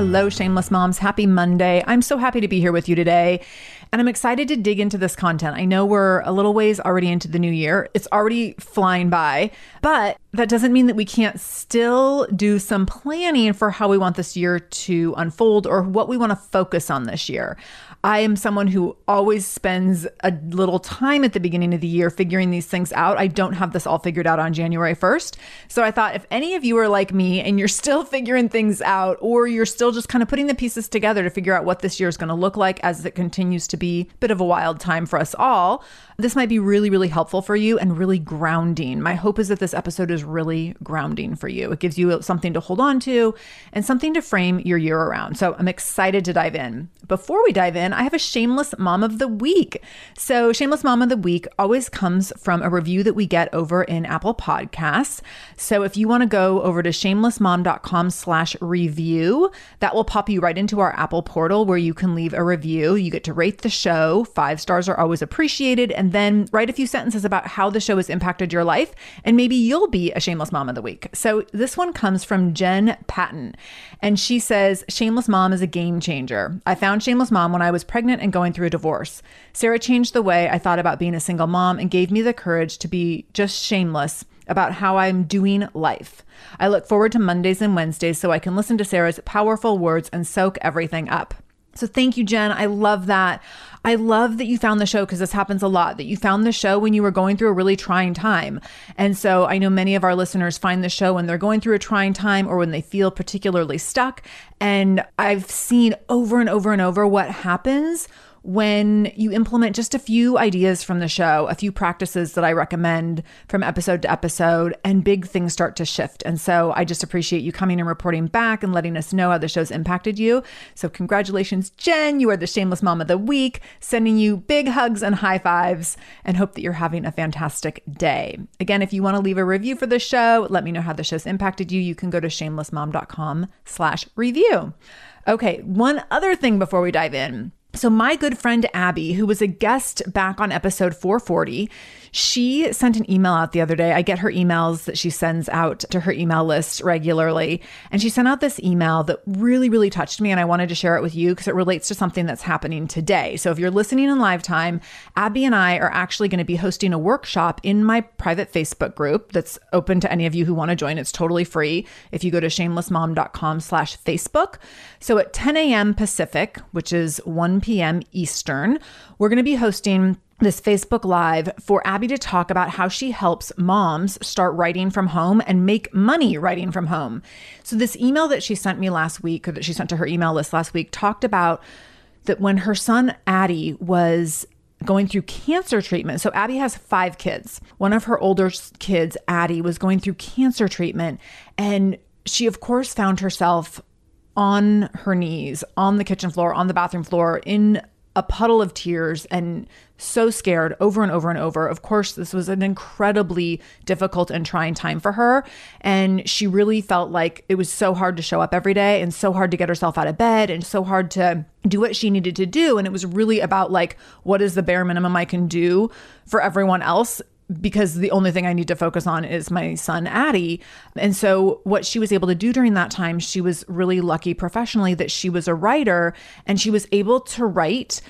Hello, Shameless Moms. Happy Monday. I'm so happy to be here with you today. And I'm excited to dig into this content. I know we're a little ways already into the new year. It's already flying by, but that doesn't mean that we can't still do some planning for how we want this year to unfold or what we want to focus on this year. I am someone who always spends a little time at the beginning of the year figuring these things out. I don't have this all figured out on January 1st. So I thought if any of you are like me and you're still figuring things out, or you're still just kind of putting the pieces together to figure out what this year is going to look like as it continues to be a bit of a wild time for us all, this might be really, really helpful for you and really grounding. My hope is that this episode is really grounding for you. It gives you something to hold on to and something to frame your year around. So I'm excited to dive in. Before we dive in, I have a shameless mom of the week. So, shameless mom of the week always comes from a review that we get over in Apple Podcasts. So, if you want to go over to shamelessmom.com slash review, that will pop you right into our Apple portal where you can leave a review. You get to rate the show. Five stars are always appreciated. And then write a few sentences about how the show has impacted your life. And maybe you'll be a shameless mom of the week. So, this one comes from Jen Patton. And she says, Shameless mom is a game changer. I found Shameless Mom when I was pregnant and going through a divorce. Sarah changed the way I thought about being a single mom and gave me the courage to be just shameless about how I'm doing life. I look forward to Mondays and Wednesdays so I can listen to Sarah's powerful words and soak everything up. So thank you, Jen. I love that. I love that you found the show because this happens a lot that you found the show when you were going through a really trying time. And so I know many of our listeners find the show when they're going through a trying time or when they feel particularly stuck. And I've seen over and over and over what happens when you implement just a few ideas from the show, a few practices that I recommend from episode to episode, and big things start to shift. And so I just appreciate you coming and reporting back and letting us know how the show's impacted you. So, congratulations, Jen. You are the shameless mom of the week, sending you big hugs and high fives, and hope that you're having a fantastic day. Again, if you want to leave a review for the show, let me know how the show's impacted you. You can go to shamelessmom.com slash review. Okay, one other thing before we dive in. So, my good friend Abbi, who was a guest back on episode 440, she sent an email out the other day. I get her emails that she sends out to her email list regularly. And she sent out this email that really, really touched me. And I wanted to share it with you because it relates to something that's happening today. So, if you're listening in live time, Abbi and I are actually going to be hosting a workshop in my private Facebook group that's open to any of you who want to join. It's totally free if you go to shamelessmom.com slash Facebook. So, at 10 a.m. Pacific, which is 1 p.m. Eastern, we're going to be hosting this Facebook Live for Abbi to talk about how she helps moms start writing from home and make money writing from home. So, this email that she sent me last week, or that she sent to her email list last week, talked about that when her son Addie was going through cancer treatment. So, Abbi has five kids. One of her older kids, Addie, was going through cancer treatment. And she, of course, found herself on her knees, on the kitchen floor, on the bathroom floor, in a puddle of tears and so scared over and over and over. Of course, this was an incredibly difficult and trying time for her. And she really felt like it was so hard to show up every day and so hard to get herself out of bed and so hard to do what she needed to do. And it was really about like, what is the bare minimum I can do for everyone else? Because the only thing I need to focus on is my son, Addie. And so, what she was able to do during that time, she was really lucky professionally that she was a writer and she was able to write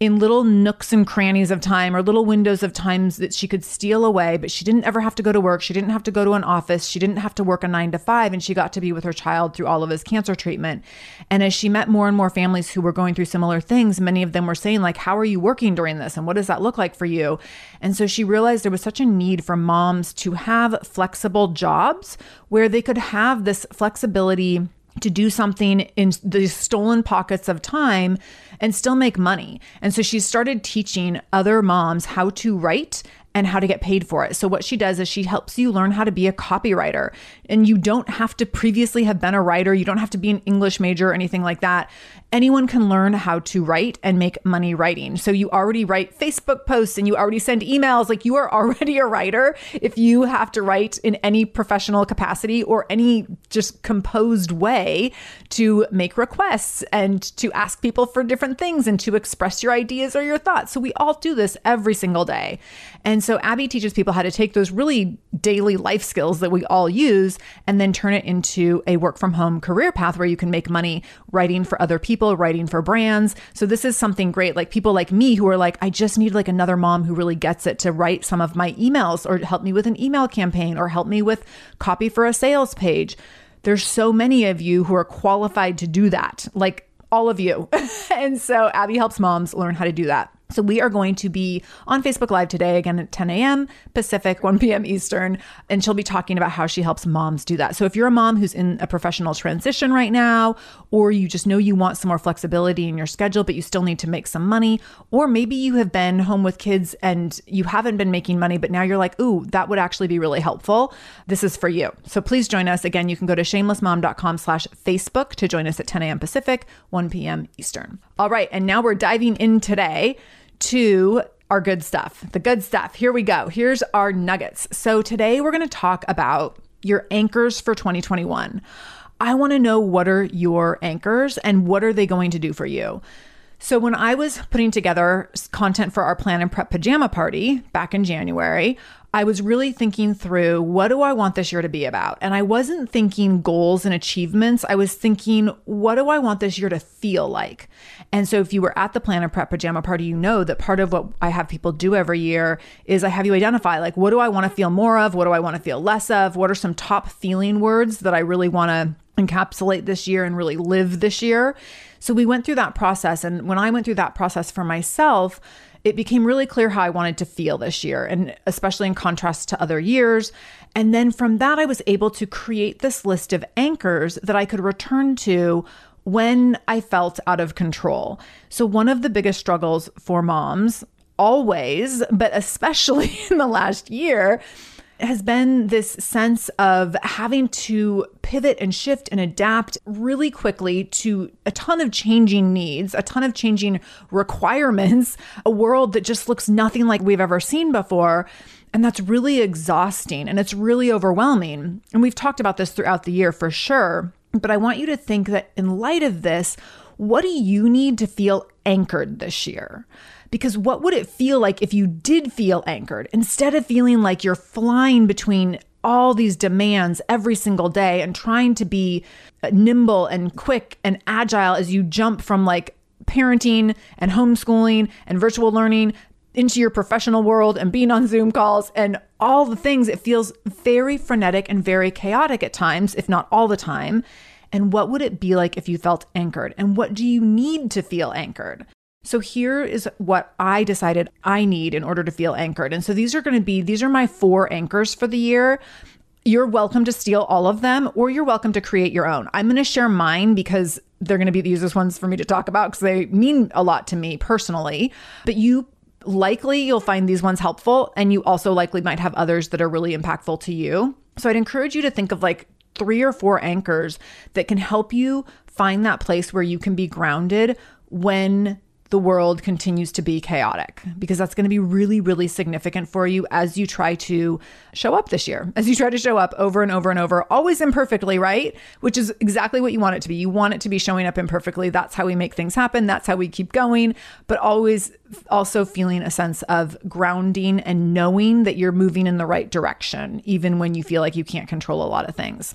in little nooks and crannies of time or little windows of times that she could steal away, but she didn't ever have to go to work. She didn't have to go to an office. She didn't have to work a nine to five, and she got to be with her child through all of his cancer treatment. And as she met more and more families who were going through similar things, many of them were saying, like, how are you working during this? And what does that look like for you? And so she realized there was such a need for moms to have flexible jobs where they could have this flexibility to do something in the stolen pockets of time and still make money. And so she started teaching other moms how to write and how to get paid for it. So, what she does is she helps you learn how to be a copywriter. And you don't have to previously have been a writer, you don't have to be an English major or anything like that anyone can learn how to write and make money writing. So you already write Facebook posts and you already send emails. Like you are already a writer. If you have to write in any professional capacity or any just composed way to make requests and to ask people for different things and to express your ideas or your thoughts. So we all do this every single day. And so Abbi teaches people how to take those really daily life skills that we all use and then turn it into a work from home career path where you can make money writing for other people writing for brands. So this is something great. Like people like me who are like, I just need like another mom who really gets it to write some of my emails or help me with an email campaign or help me with copy for a sales page. There's so many of you who are qualified to do that. Like all of you. and so Abbi helps moms learn how to do that. So we are going to be on Facebook Live today, again at 10 a.m. Pacific, 1 p.m. Eastern, and she'll be talking about how she helps moms do that. So if you're a mom who's in a professional transition right now, or you just know you want some more flexibility in your schedule, but you still need to make some money, or maybe you have been home with kids and you haven't been making money, but now you're like, ooh, that would actually be really helpful. This is for you. So please join us. Again, you can go to shamelessmom.com slash Facebook to join us at 10 a.m. Pacific, 1 p.m. Eastern. All right, and now we're diving in today to our good stuff. The good stuff. Here we go. Here's our nuggets. So today we're going to talk about your anchors for 2021. I want to know what are your anchors and what are they going to do for you? So, when I was putting together content for our plan and prep pajama party back in January, I was really thinking through what do I want this year to be about? And I wasn't thinking goals and achievements. I was thinking, what do I want this year to feel like? And so if you were at the Plan and Prep Pajama Party, you know that part of what I have people do every year is I have you identify like, what do I want to feel more of? What do I want to feel less of? What are some top feeling words that I really want to encapsulate this year and really live this year? So we went through that process. And when I went through that process for myself, it became really clear how I wanted to feel this year, and especially in contrast to other years. And then from that, I was able to create this list of anchors that I could return to when I felt out of control. So, one of the biggest struggles for moms, always, but especially in the last year, has been this sense of having to pivot and shift and adapt really quickly to a ton of changing needs, a ton of changing requirements, a world that just looks nothing like we've ever seen before. And that's really exhausting and it's really overwhelming. And we've talked about this throughout the year for sure. But I want you to think that in light of this, what do you need to feel anchored this year? Because what would it feel like if you did feel anchored instead of feeling like you're flying between all these demands every single day and trying to be uh, nimble and quick and agile as you jump from like parenting and homeschooling and virtual learning into your professional world and being on Zoom calls and all the things. It feels very frenetic and very chaotic at times, if not all the time. And what would it be like if you felt anchored? And what do you need to feel anchored? So here is what I decided I need in order to feel anchored. And so these are going to be these are my four anchors for the year. You're welcome to steal all of them or you're welcome to create your own. I'm going to share mine because they're going to be the easiest ones for me to talk about because they mean a lot to me personally. But you likely you'll find these ones helpful and you also likely might have others that are really impactful to you. So I'd encourage you to think of like three or four anchors that can help you find that place where you can be grounded when the world continues to be chaotic because that's going to be really, really significant for you as you try to show up this year, as you try to show up over and over and over, always imperfectly, right? Which is exactly what you want it to be. You want it to be showing up imperfectly. That's how we make things happen. That's how we keep going, but always also feeling a sense of grounding and knowing that you're moving in the right direction, even when you feel like you can't control a lot of things.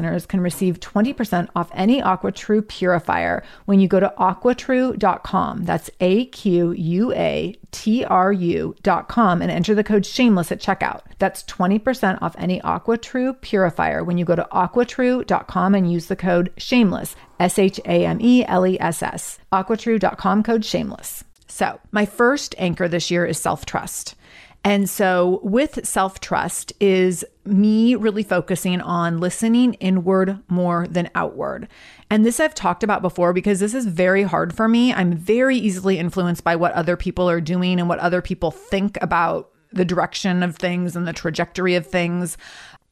listeners can receive 20% off any AquaTrue purifier when you go to aquatrue.com. That's A Q U A T R U.com and enter the code shameless at checkout. That's 20% off any AquaTrue purifier when you go to aquatrue.com and use the code shameless, S H A M E L E S S. Aquatrue.com code shameless. So, my first anchor this year is self trust. And so with self trust is me really focusing on listening inward more than outward. And this I've talked about before because this is very hard for me. I'm very easily influenced by what other people are doing and what other people think about the direction of things and the trajectory of things.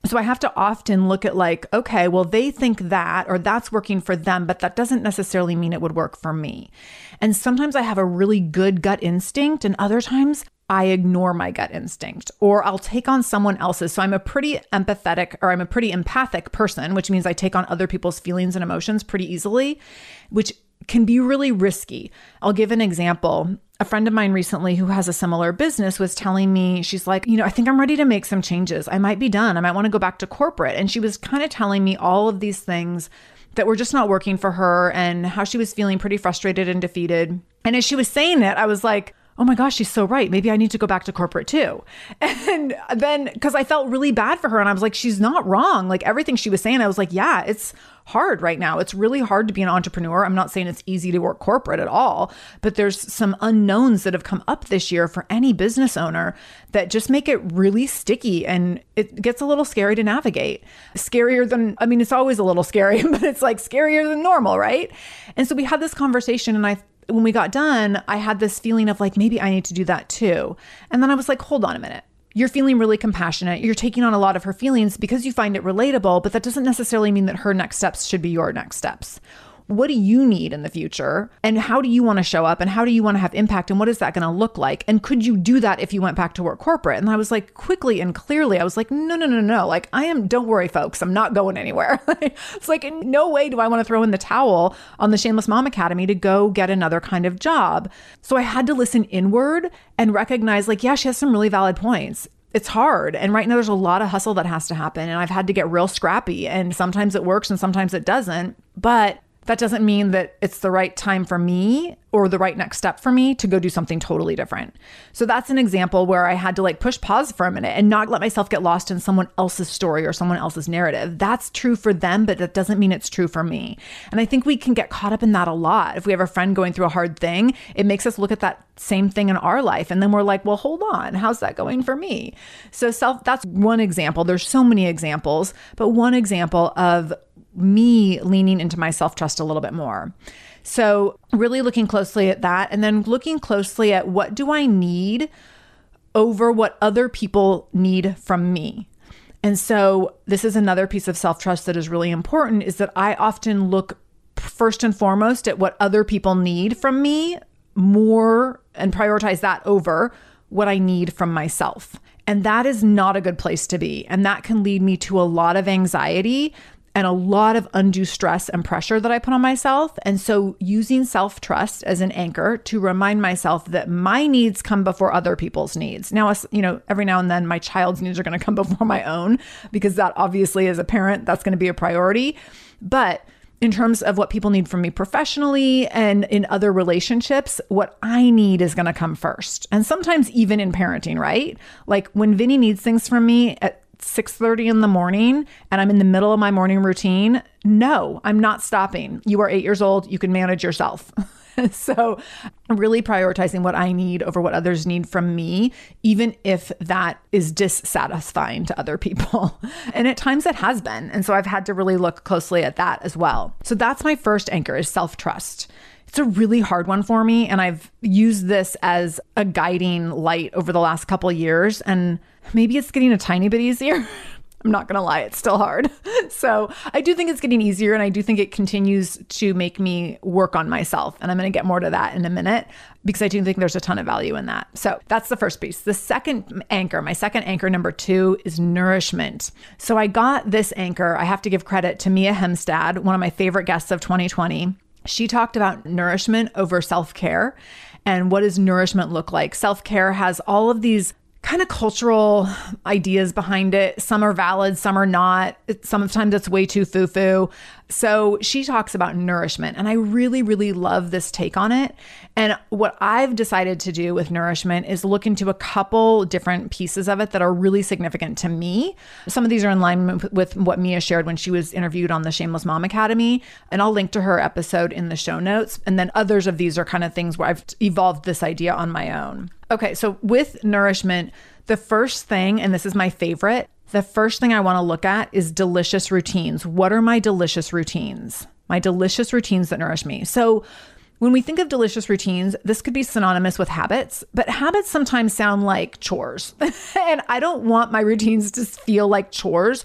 So I have to often look at like, okay, well, they think that or that's working for them, but that doesn't necessarily mean it would work for me. And sometimes I have a really good gut instinct, and other times I ignore my gut instinct or I'll take on someone else's. So I'm a pretty empathetic or I'm a pretty empathic person, which means I take on other people's feelings and emotions pretty easily, which can be really risky. I'll give an example. A friend of mine recently who has a similar business was telling me, she's like, you know, I think I'm ready to make some changes. I might be done. I might want to go back to corporate. And she was kind of telling me all of these things that were just not working for her and how she was feeling pretty frustrated and defeated. And as she was saying it, I was like, oh my gosh, she's so right. Maybe I need to go back to corporate too. And then, because I felt really bad for her, and I was like, she's not wrong. Like everything she was saying, I was like, yeah, it's hard right now. It's really hard to be an entrepreneur. I'm not saying it's easy to work corporate at all, but there's some unknowns that have come up this year for any business owner that just make it really sticky and it gets a little scary to navigate. Scarier than, I mean, it's always a little scary, but it's like scarier than normal, right? And so we had this conversation and I when we got done, I had this feeling of like, maybe I need to do that too. And then I was like, hold on a minute. You're feeling really compassionate. You're taking on a lot of her feelings because you find it relatable, but that doesn't necessarily mean that her next steps should be your next steps what do you need in the future and how do you want to show up and how do you want to have impact and what is that going to look like and could you do that if you went back to work corporate and i was like quickly and clearly i was like no no no no like i am don't worry folks i'm not going anywhere it's like in no way do i want to throw in the towel on the shameless mom academy to go get another kind of job so i had to listen inward and recognize like yeah she has some really valid points it's hard. And right now, there's a lot of hustle that has to happen. And I've had to get real scrappy. And sometimes it works and sometimes it doesn't. But that doesn't mean that it's the right time for me or the right next step for me to go do something totally different. So that's an example where I had to like push pause for a minute and not let myself get lost in someone else's story or someone else's narrative. That's true for them, but that doesn't mean it's true for me. And I think we can get caught up in that a lot. If we have a friend going through a hard thing, it makes us look at that same thing in our life and then we're like, "Well, hold on. How's that going for me?" So self that's one example. There's so many examples, but one example of me leaning into my self trust a little bit more. So, really looking closely at that and then looking closely at what do I need over what other people need from me. And so, this is another piece of self trust that is really important is that I often look first and foremost at what other people need from me more and prioritize that over what I need from myself. And that is not a good place to be. And that can lead me to a lot of anxiety and a lot of undue stress and pressure that I put on myself. And so using self trust as an anchor to remind myself that my needs come before other people's needs. Now, you know, every now and then my child's needs are going to come before my own because that obviously, as a parent, that's going to be a priority. But in terms of what people need from me professionally and in other relationships, what I need is going to come first. And sometimes even in parenting, right? Like when Vinny needs things from me at 6:30 in the morning and I'm in the middle of my morning routine, no, I'm not stopping. You are 8 years old, you can manage yourself. so, really prioritizing what I need over what others need from me, even if that is dissatisfying to other people. and at times it has been. And so I've had to really look closely at that as well. So that's my first anchor is self-trust. It's a really hard one for me and I've used this as a guiding light over the last couple years and maybe it's getting a tiny bit easier. I'm not going to lie, it's still hard. So I do think it's getting easier and I do think it continues to make me work on myself. And I'm going to get more to that in a minute because I do think there's a ton of value in that. So that's the first piece. The second anchor, my second anchor number two is nourishment. So I got this anchor. I have to give credit to Mia Hemstad, one of my favorite guests of 2020. She talked about nourishment over self care and what does nourishment look like. Self care has all of these kind of cultural ideas behind it. Some are valid, some are not. sometimes it's way too foo foo. So she talks about nourishment, and I really, really love this take on it. And what I've decided to do with nourishment is look into a couple different pieces of it that are really significant to me. Some of these are in line with what Mia shared when she was interviewed on the Shameless Mom Academy, and I'll link to her episode in the show notes. And then others of these are kind of things where I've evolved this idea on my own. Okay, so with nourishment, The first thing, and this is my favorite, the first thing I want to look at is delicious routines. What are my delicious routines? My delicious routines that nourish me. So, when we think of delicious routines, this could be synonymous with habits, but habits sometimes sound like chores. and I don't want my routines to feel like chores.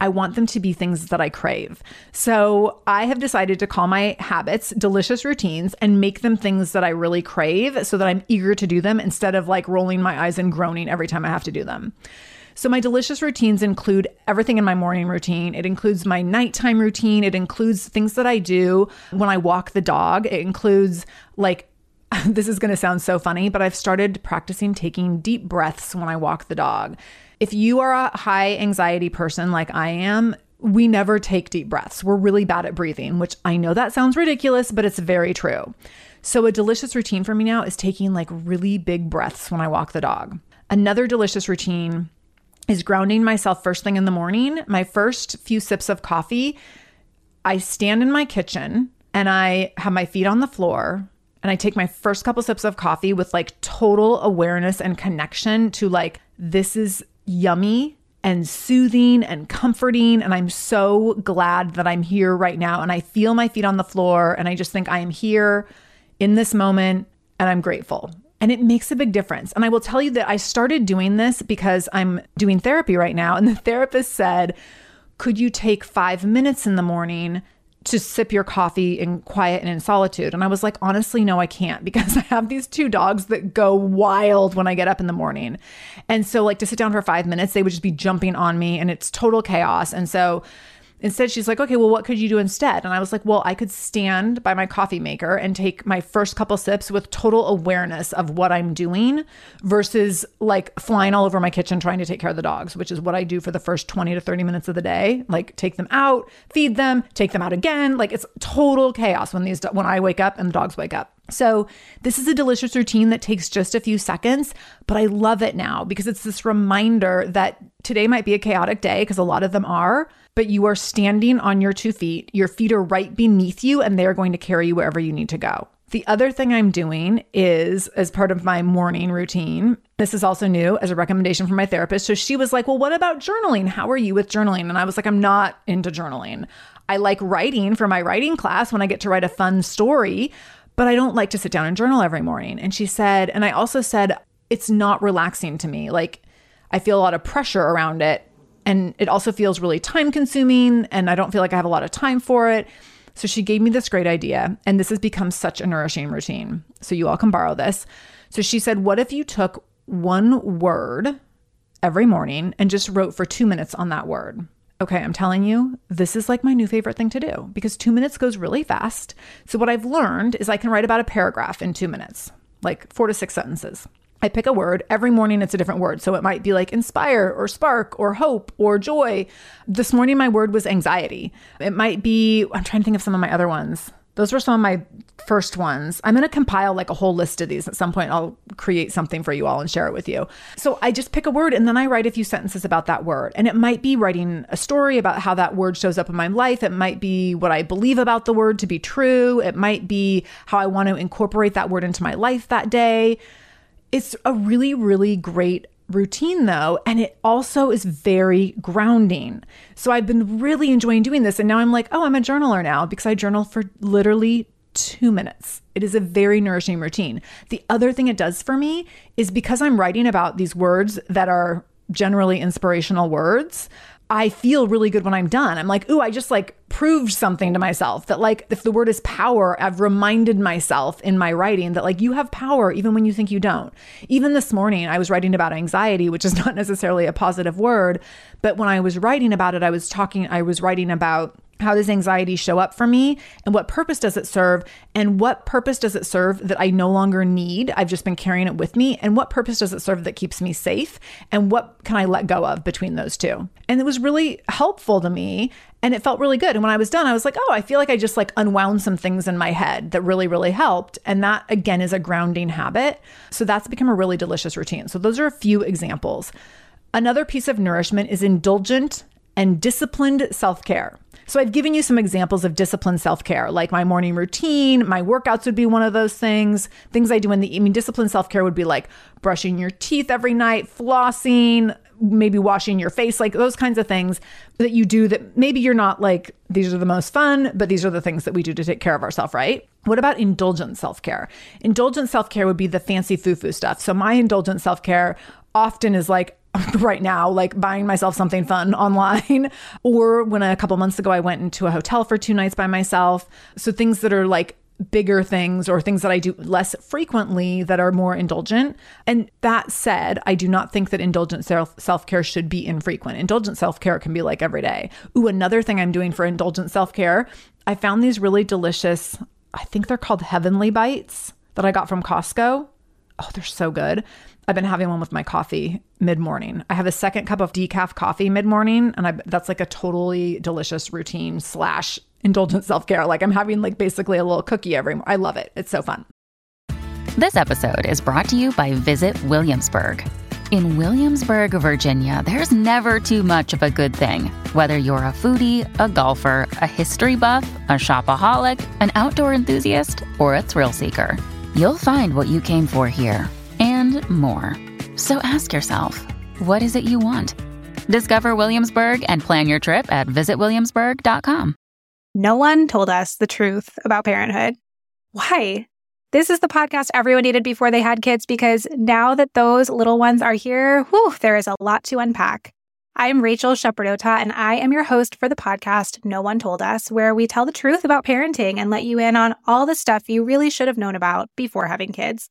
I want them to be things that I crave. So I have decided to call my habits delicious routines and make them things that I really crave so that I'm eager to do them instead of like rolling my eyes and groaning every time I have to do them. So, my delicious routines include everything in my morning routine. It includes my nighttime routine. It includes things that I do when I walk the dog. It includes like this is going to sound so funny, but I've started practicing taking deep breaths when I walk the dog. If you are a high anxiety person like I am, we never take deep breaths. We're really bad at breathing, which I know that sounds ridiculous, but it's very true. So, a delicious routine for me now is taking like really big breaths when I walk the dog. Another delicious routine is grounding myself first thing in the morning. My first few sips of coffee, I stand in my kitchen and I have my feet on the floor and I take my first couple sips of coffee with like total awareness and connection to like, this is yummy and soothing and comforting. And I'm so glad that I'm here right now. And I feel my feet on the floor and I just think I am here in this moment and I'm grateful. And it makes a big difference. And I will tell you that I started doing this because I'm doing therapy right now. And the therapist said, Could you take five minutes in the morning to sip your coffee in quiet and in solitude? And I was like, Honestly, no, I can't because I have these two dogs that go wild when I get up in the morning. And so, like, to sit down for five minutes, they would just be jumping on me and it's total chaos. And so, Instead, she's like, okay, well, what could you do instead? And I was like, well, I could stand by my coffee maker and take my first couple sips with total awareness of what I'm doing versus like flying all over my kitchen trying to take care of the dogs, which is what I do for the first 20 to 30 minutes of the day. Like take them out, feed them, take them out again. Like it's total chaos when these when I wake up and the dogs wake up. So, this is a delicious routine that takes just a few seconds, but I love it now because it's this reminder that today might be a chaotic day because a lot of them are, but you are standing on your two feet. Your feet are right beneath you and they're going to carry you wherever you need to go. The other thing I'm doing is as part of my morning routine. This is also new as a recommendation from my therapist. So she was like, Well, what about journaling? How are you with journaling? And I was like, I'm not into journaling. I like writing for my writing class when I get to write a fun story, but I don't like to sit down and journal every morning. And she said, and I also said, it's not relaxing to me. Like I feel a lot of pressure around it. And it also feels really time consuming. And I don't feel like I have a lot of time for it. So she gave me this great idea. And this has become such a nourishing routine. So you all can borrow this. So she said, What if you took one word every morning and just wrote for two minutes on that word? Okay, I'm telling you, this is like my new favorite thing to do because two minutes goes really fast. So, what I've learned is I can write about a paragraph in two minutes, like four to six sentences. I pick a word. Every morning it's a different word. So it might be like inspire or spark or hope or joy. This morning my word was anxiety. It might be, I'm trying to think of some of my other ones. Those were some of my first ones. I'm going to compile like a whole list of these. At some point, I'll create something for you all and share it with you. So I just pick a word and then I write a few sentences about that word. And it might be writing a story about how that word shows up in my life. It might be what I believe about the word to be true. It might be how I want to incorporate that word into my life that day. It's a really, really great routine though and it also is very grounding. So i've been really enjoying doing this and now i'm like oh i'm a journaler now because i journal for literally two minutes. It is a very nourishing routine. The other thing it does for me is because i'm writing about these words that are generally inspirational words I feel really good when I'm done. I'm like, ooh, I just like proved something to myself that like if the word is power, I've reminded myself in my writing that like you have power even when you think you don't. Even this morning I was writing about anxiety, which is not necessarily a positive word, but when I was writing about it, I was talking I was writing about how does anxiety show up for me and what purpose does it serve and what purpose does it serve that I no longer need? I've just been carrying it with me and what purpose does it serve that keeps me safe and what can I let go of between those two? And it was really helpful to me and it felt really good. And when I was done I was like oh I feel like I just like unwound some things in my head that really really helped. And that again is a grounding habit. So that's become a really delicious routine. So those are a few examples. Another piece of nourishment is indulgent and disciplined self-care So I've given you some examples of disciplined self care, like my morning routine, my workouts would be one of those things. Things I do in the, I mean, disciplined self care would be like brushing your teeth every night, flossing, maybe washing your face, like those kinds of things that you do that maybe you're not like, these are the most fun, but these are the things that we do to take care of ourselves, right? What about indulgent self care? Indulgent self care would be the fancy foo foo stuff. So my indulgent self care often is like, right now, like buying myself something fun online. or when a couple months ago, I went into a hotel for two nights by myself. So things that are like bigger things or things that I do less frequently that are more indulgent. And that said, I do not think that indulgent self care should be infrequent. Indulgent self care can be like every day. Ooh, another thing I'm doing for indulgent self care, I found these really delicious, I think they're called Heavenly Bites that I got from Costco. Oh, they're so good. I've been having one with my coffee mid morning. I have a second cup of decaf coffee mid morning, and I, that's like a totally delicious routine slash indulgent self care. Like I'm having like basically a little cookie every. I love it. It's so fun. This episode is brought to you by Visit Williamsburg. In Williamsburg, Virginia, there's never too much of a good thing. Whether you're a foodie, a golfer, a history buff, a shopaholic, an outdoor enthusiast, or a thrill seeker, you'll find what you came for here and more. So ask yourself, what is it you want? Discover Williamsburg and plan your trip at visitwilliamsburg.com. No one told us the truth about parenthood. Why? This is the podcast everyone needed before they had kids because now that those little ones are here, whew, there is a lot to unpack. I'm Rachel Shepardota, and I am your host for the podcast No One Told Us, where we tell the truth about parenting and let you in on all the stuff you really should have known about before having kids.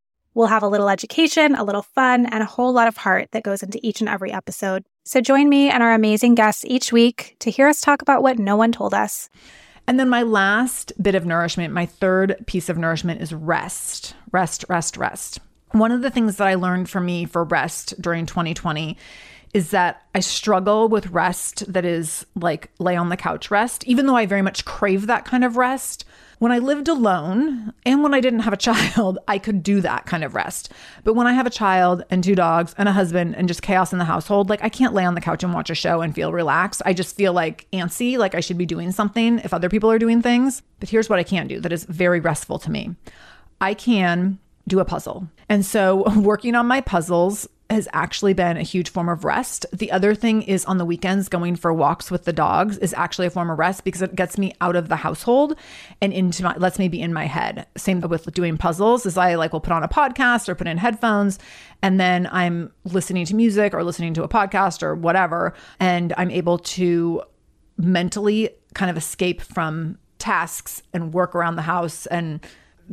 We'll have a little education, a little fun, and a whole lot of heart that goes into each and every episode. So join me and our amazing guests each week to hear us talk about what no one told us. And then my last bit of nourishment, my third piece of nourishment is rest. Rest, rest, rest. One of the things that I learned for me for rest during 2020 is that I struggle with rest that is like lay on the couch rest, even though I very much crave that kind of rest. When I lived alone and when I didn't have a child, I could do that kind of rest. But when I have a child and two dogs and a husband and just chaos in the household, like I can't lay on the couch and watch a show and feel relaxed. I just feel like antsy, like I should be doing something if other people are doing things. But here's what I can do that is very restful to me I can do a puzzle. And so, working on my puzzles has actually been a huge form of rest. The other thing is on the weekends, going for walks with the dogs is actually a form of rest because it gets me out of the household and into my, lets me be in my head. Same with doing puzzles is I like will put on a podcast or put in headphones and then I'm listening to music or listening to a podcast or whatever. And I'm able to mentally kind of escape from tasks and work around the house and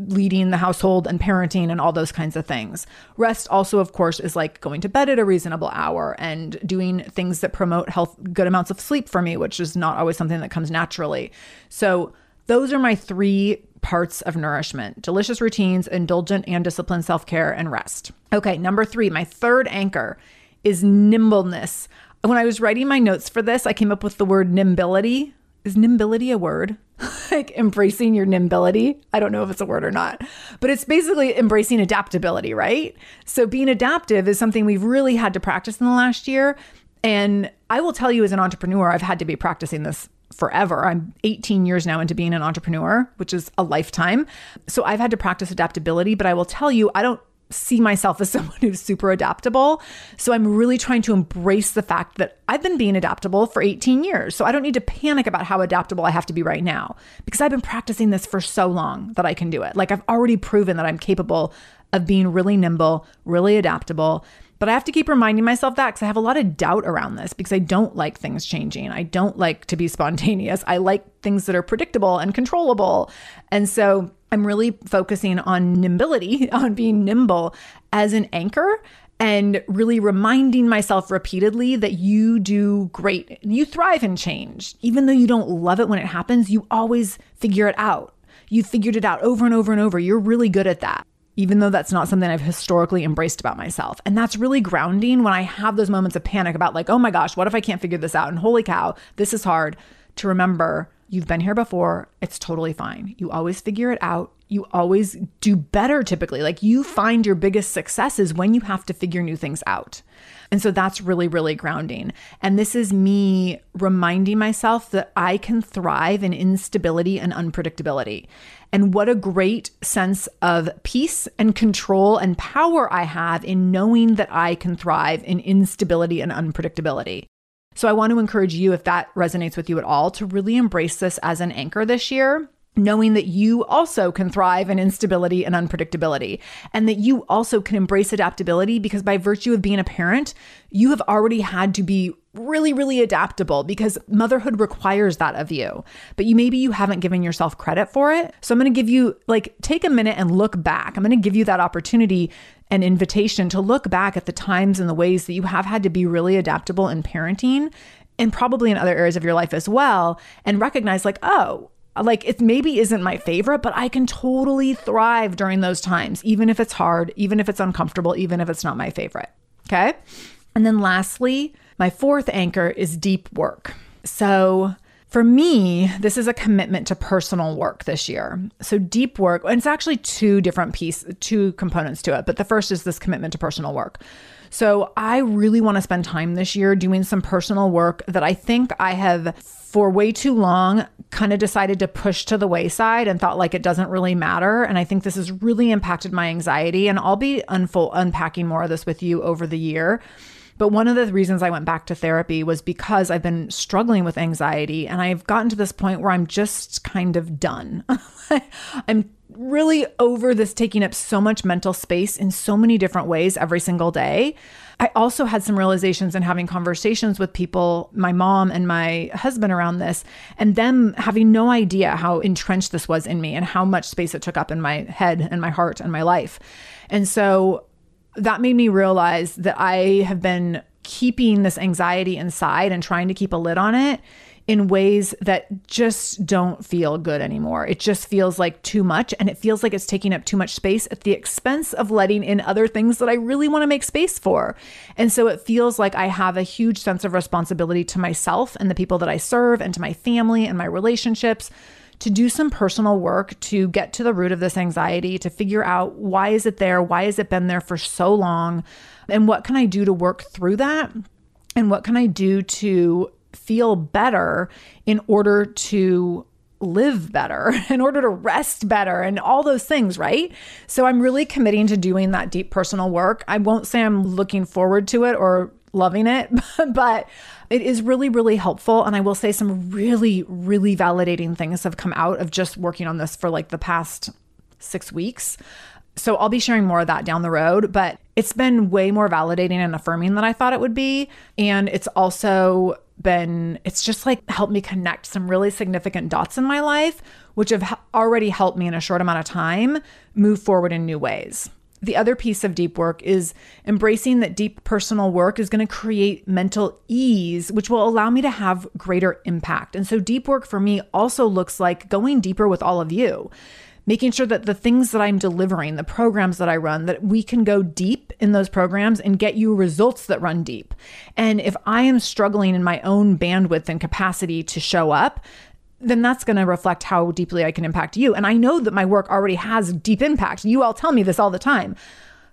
leading the household and parenting and all those kinds of things. Rest also, of course, is like going to bed at a reasonable hour and doing things that promote health, good amounts of sleep for me, which is not always something that comes naturally. So, those are my three parts of nourishment delicious routines, indulgent and disciplined self care, and rest. Okay, number three, my third anchor is nimbleness. When I was writing my notes for this, I came up with the word nimbility. Is nimbility a word? like embracing your nimbility. I don't know if it's a word or not, but it's basically embracing adaptability, right? So being adaptive is something we've really had to practice in the last year. And I will tell you, as an entrepreneur, I've had to be practicing this forever. I'm 18 years now into being an entrepreneur, which is a lifetime. So I've had to practice adaptability, but I will tell you, I don't see myself as someone who's super adaptable. So I'm really trying to embrace the fact that I've been being adaptable for 18 years. So I don't need to panic about how adaptable I have to be right now because I've been practicing this for so long that I can do it. Like I've already proven that I'm capable of being really nimble, really adaptable. But I have to keep reminding myself that because I have a lot of doubt around this because I don't like things changing. I don't like to be spontaneous. I like things that are predictable and controllable. And so I'm really focusing on nimbility, on being nimble as an anchor and really reminding myself repeatedly that you do great. You thrive in change. Even though you don't love it when it happens, you always figure it out. You figured it out over and over and over. You're really good at that even though that's not something I've historically embraced about myself. And that's really grounding when I have those moments of panic about, like, oh my gosh, what if I can't figure this out? And holy cow, this is hard to remember you've been here before. It's totally fine. You always figure it out. You always do better typically. Like you find your biggest successes when you have to figure new things out. And so that's really, really grounding. And this is me reminding myself that I can thrive in instability and unpredictability. And what a great sense of peace and control and power I have in knowing that I can thrive in instability and unpredictability. So I want to encourage you, if that resonates with you at all, to really embrace this as an anchor this year knowing that you also can thrive in instability and unpredictability, and that you also can embrace adaptability because by virtue of being a parent, you have already had to be really, really adaptable because motherhood requires that of you. But you maybe you haven't given yourself credit for it. So I'm going to give you, like, take a minute and look back. I'm going to give you that opportunity and invitation to look back at the times and the ways that you have had to be really adaptable in parenting and probably in other areas of your life as well and recognize like oh like it maybe isn't my favorite, but I can totally thrive during those times, even if it's hard, even if it's uncomfortable, even if it's not my favorite. Okay. And then lastly, my fourth anchor is deep work. So for me, this is a commitment to personal work this year. So deep work, and it's actually two different pieces, two components to it. But the first is this commitment to personal work. So I really want to spend time this year doing some personal work that I think I have for way too long kind of decided to push to the wayside and thought like it doesn't really matter. And I think this has really impacted my anxiety. And I'll be unfold, unpacking more of this with you over the year. But one of the reasons I went back to therapy was because I've been struggling with anxiety and I've gotten to this point where I'm just kind of done. I'm really over this taking up so much mental space in so many different ways every single day. I also had some realizations and having conversations with people, my mom and my husband around this, and them having no idea how entrenched this was in me and how much space it took up in my head and my heart and my life. And so that made me realize that I have been keeping this anxiety inside and trying to keep a lid on it in ways that just don't feel good anymore. It just feels like too much and it feels like it's taking up too much space at the expense of letting in other things that I really want to make space for. And so it feels like I have a huge sense of responsibility to myself and the people that I serve and to my family and my relationships to do some personal work to get to the root of this anxiety, to figure out why is it there? Why has it been there for so long? And what can I do to work through that? And what can I do to feel better in order to live better, in order to rest better, and all those things, right? So I'm really committing to doing that deep personal work. I won't say I'm looking forward to it or loving it, but it is really, really helpful. And I will say some really, really validating things have come out of just working on this for like the past six weeks. So I'll be sharing more of that down the road, but it's been way more validating and affirming than I thought it would be. And it's also been, it's just like helped me connect some really significant dots in my life, which have already helped me in a short amount of time move forward in new ways. The other piece of deep work is embracing that deep personal work is going to create mental ease, which will allow me to have greater impact. And so, deep work for me also looks like going deeper with all of you making sure that the things that I'm delivering, the programs that I run, that we can go deep in those programs and get you results that run deep. And if I am struggling in my own bandwidth and capacity to show up, then that's going to reflect how deeply I can impact you. And I know that my work already has deep impact. You all tell me this all the time.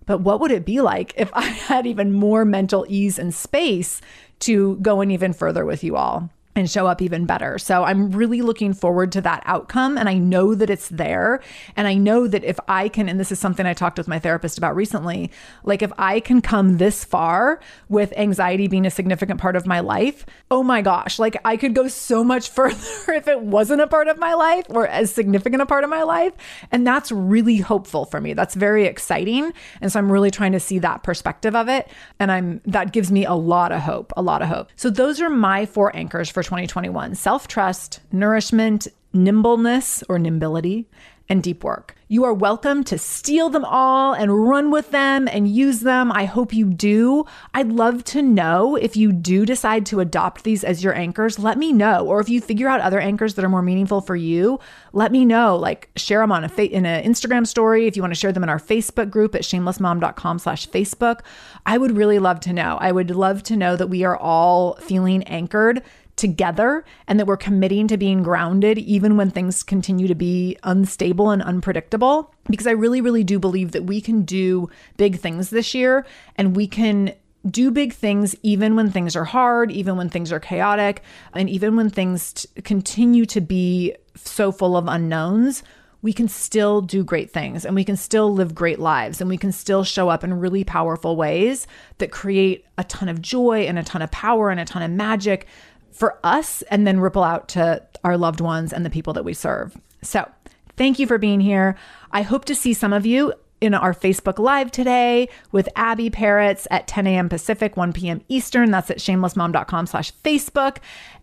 But what would it be like if I had even more mental ease and space to go in even further with you all? And show up even better. So I'm really looking forward to that outcome. And I know that it's there. And I know that if I can, and this is something I talked with my therapist about recently, like if I can come this far with anxiety being a significant part of my life, oh my gosh, like I could go so much further if it wasn't a part of my life or as significant a part of my life. And that's really hopeful for me. That's very exciting. And so I'm really trying to see that perspective of it. And I'm, that gives me a lot of hope, a lot of hope. So those are my four anchors for 2021 self trust, nourishment, nimbleness or nimbility, and deep work. You are welcome to steal them all and run with them and use them. I hope you do. I'd love to know if you do decide to adopt these as your anchors, let me know. Or if you figure out other anchors that are more meaningful for you, let me know. Like share them on a fa- in an Instagram story. If you want to share them in our Facebook group at shamelessmom.com slash Facebook, I would really love to know. I would love to know that we are all feeling anchored together and that we're committing to being grounded even when things continue to be unstable and unpredictable. Because I really, really do believe that we can do big things this year and we can do big things even when things are hard, even when things are chaotic, and even when things t- continue to be so full of unknowns. We can still do great things and we can still live great lives and we can still show up in really powerful ways that create a ton of joy and a ton of power and a ton of magic for us and then ripple out to our loved ones and the people that we serve. So, thank you for being here. I hope to see some of you in our Facebook Live today with Abbi Perets at 10 a.m. Pacific, 1 p.m. Eastern. That's at shamelessmom.com slash Facebook.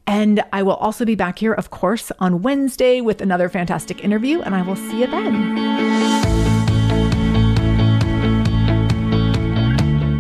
And I will also be back here, of course, on Wednesday with another fantastic interview, and I will see you then.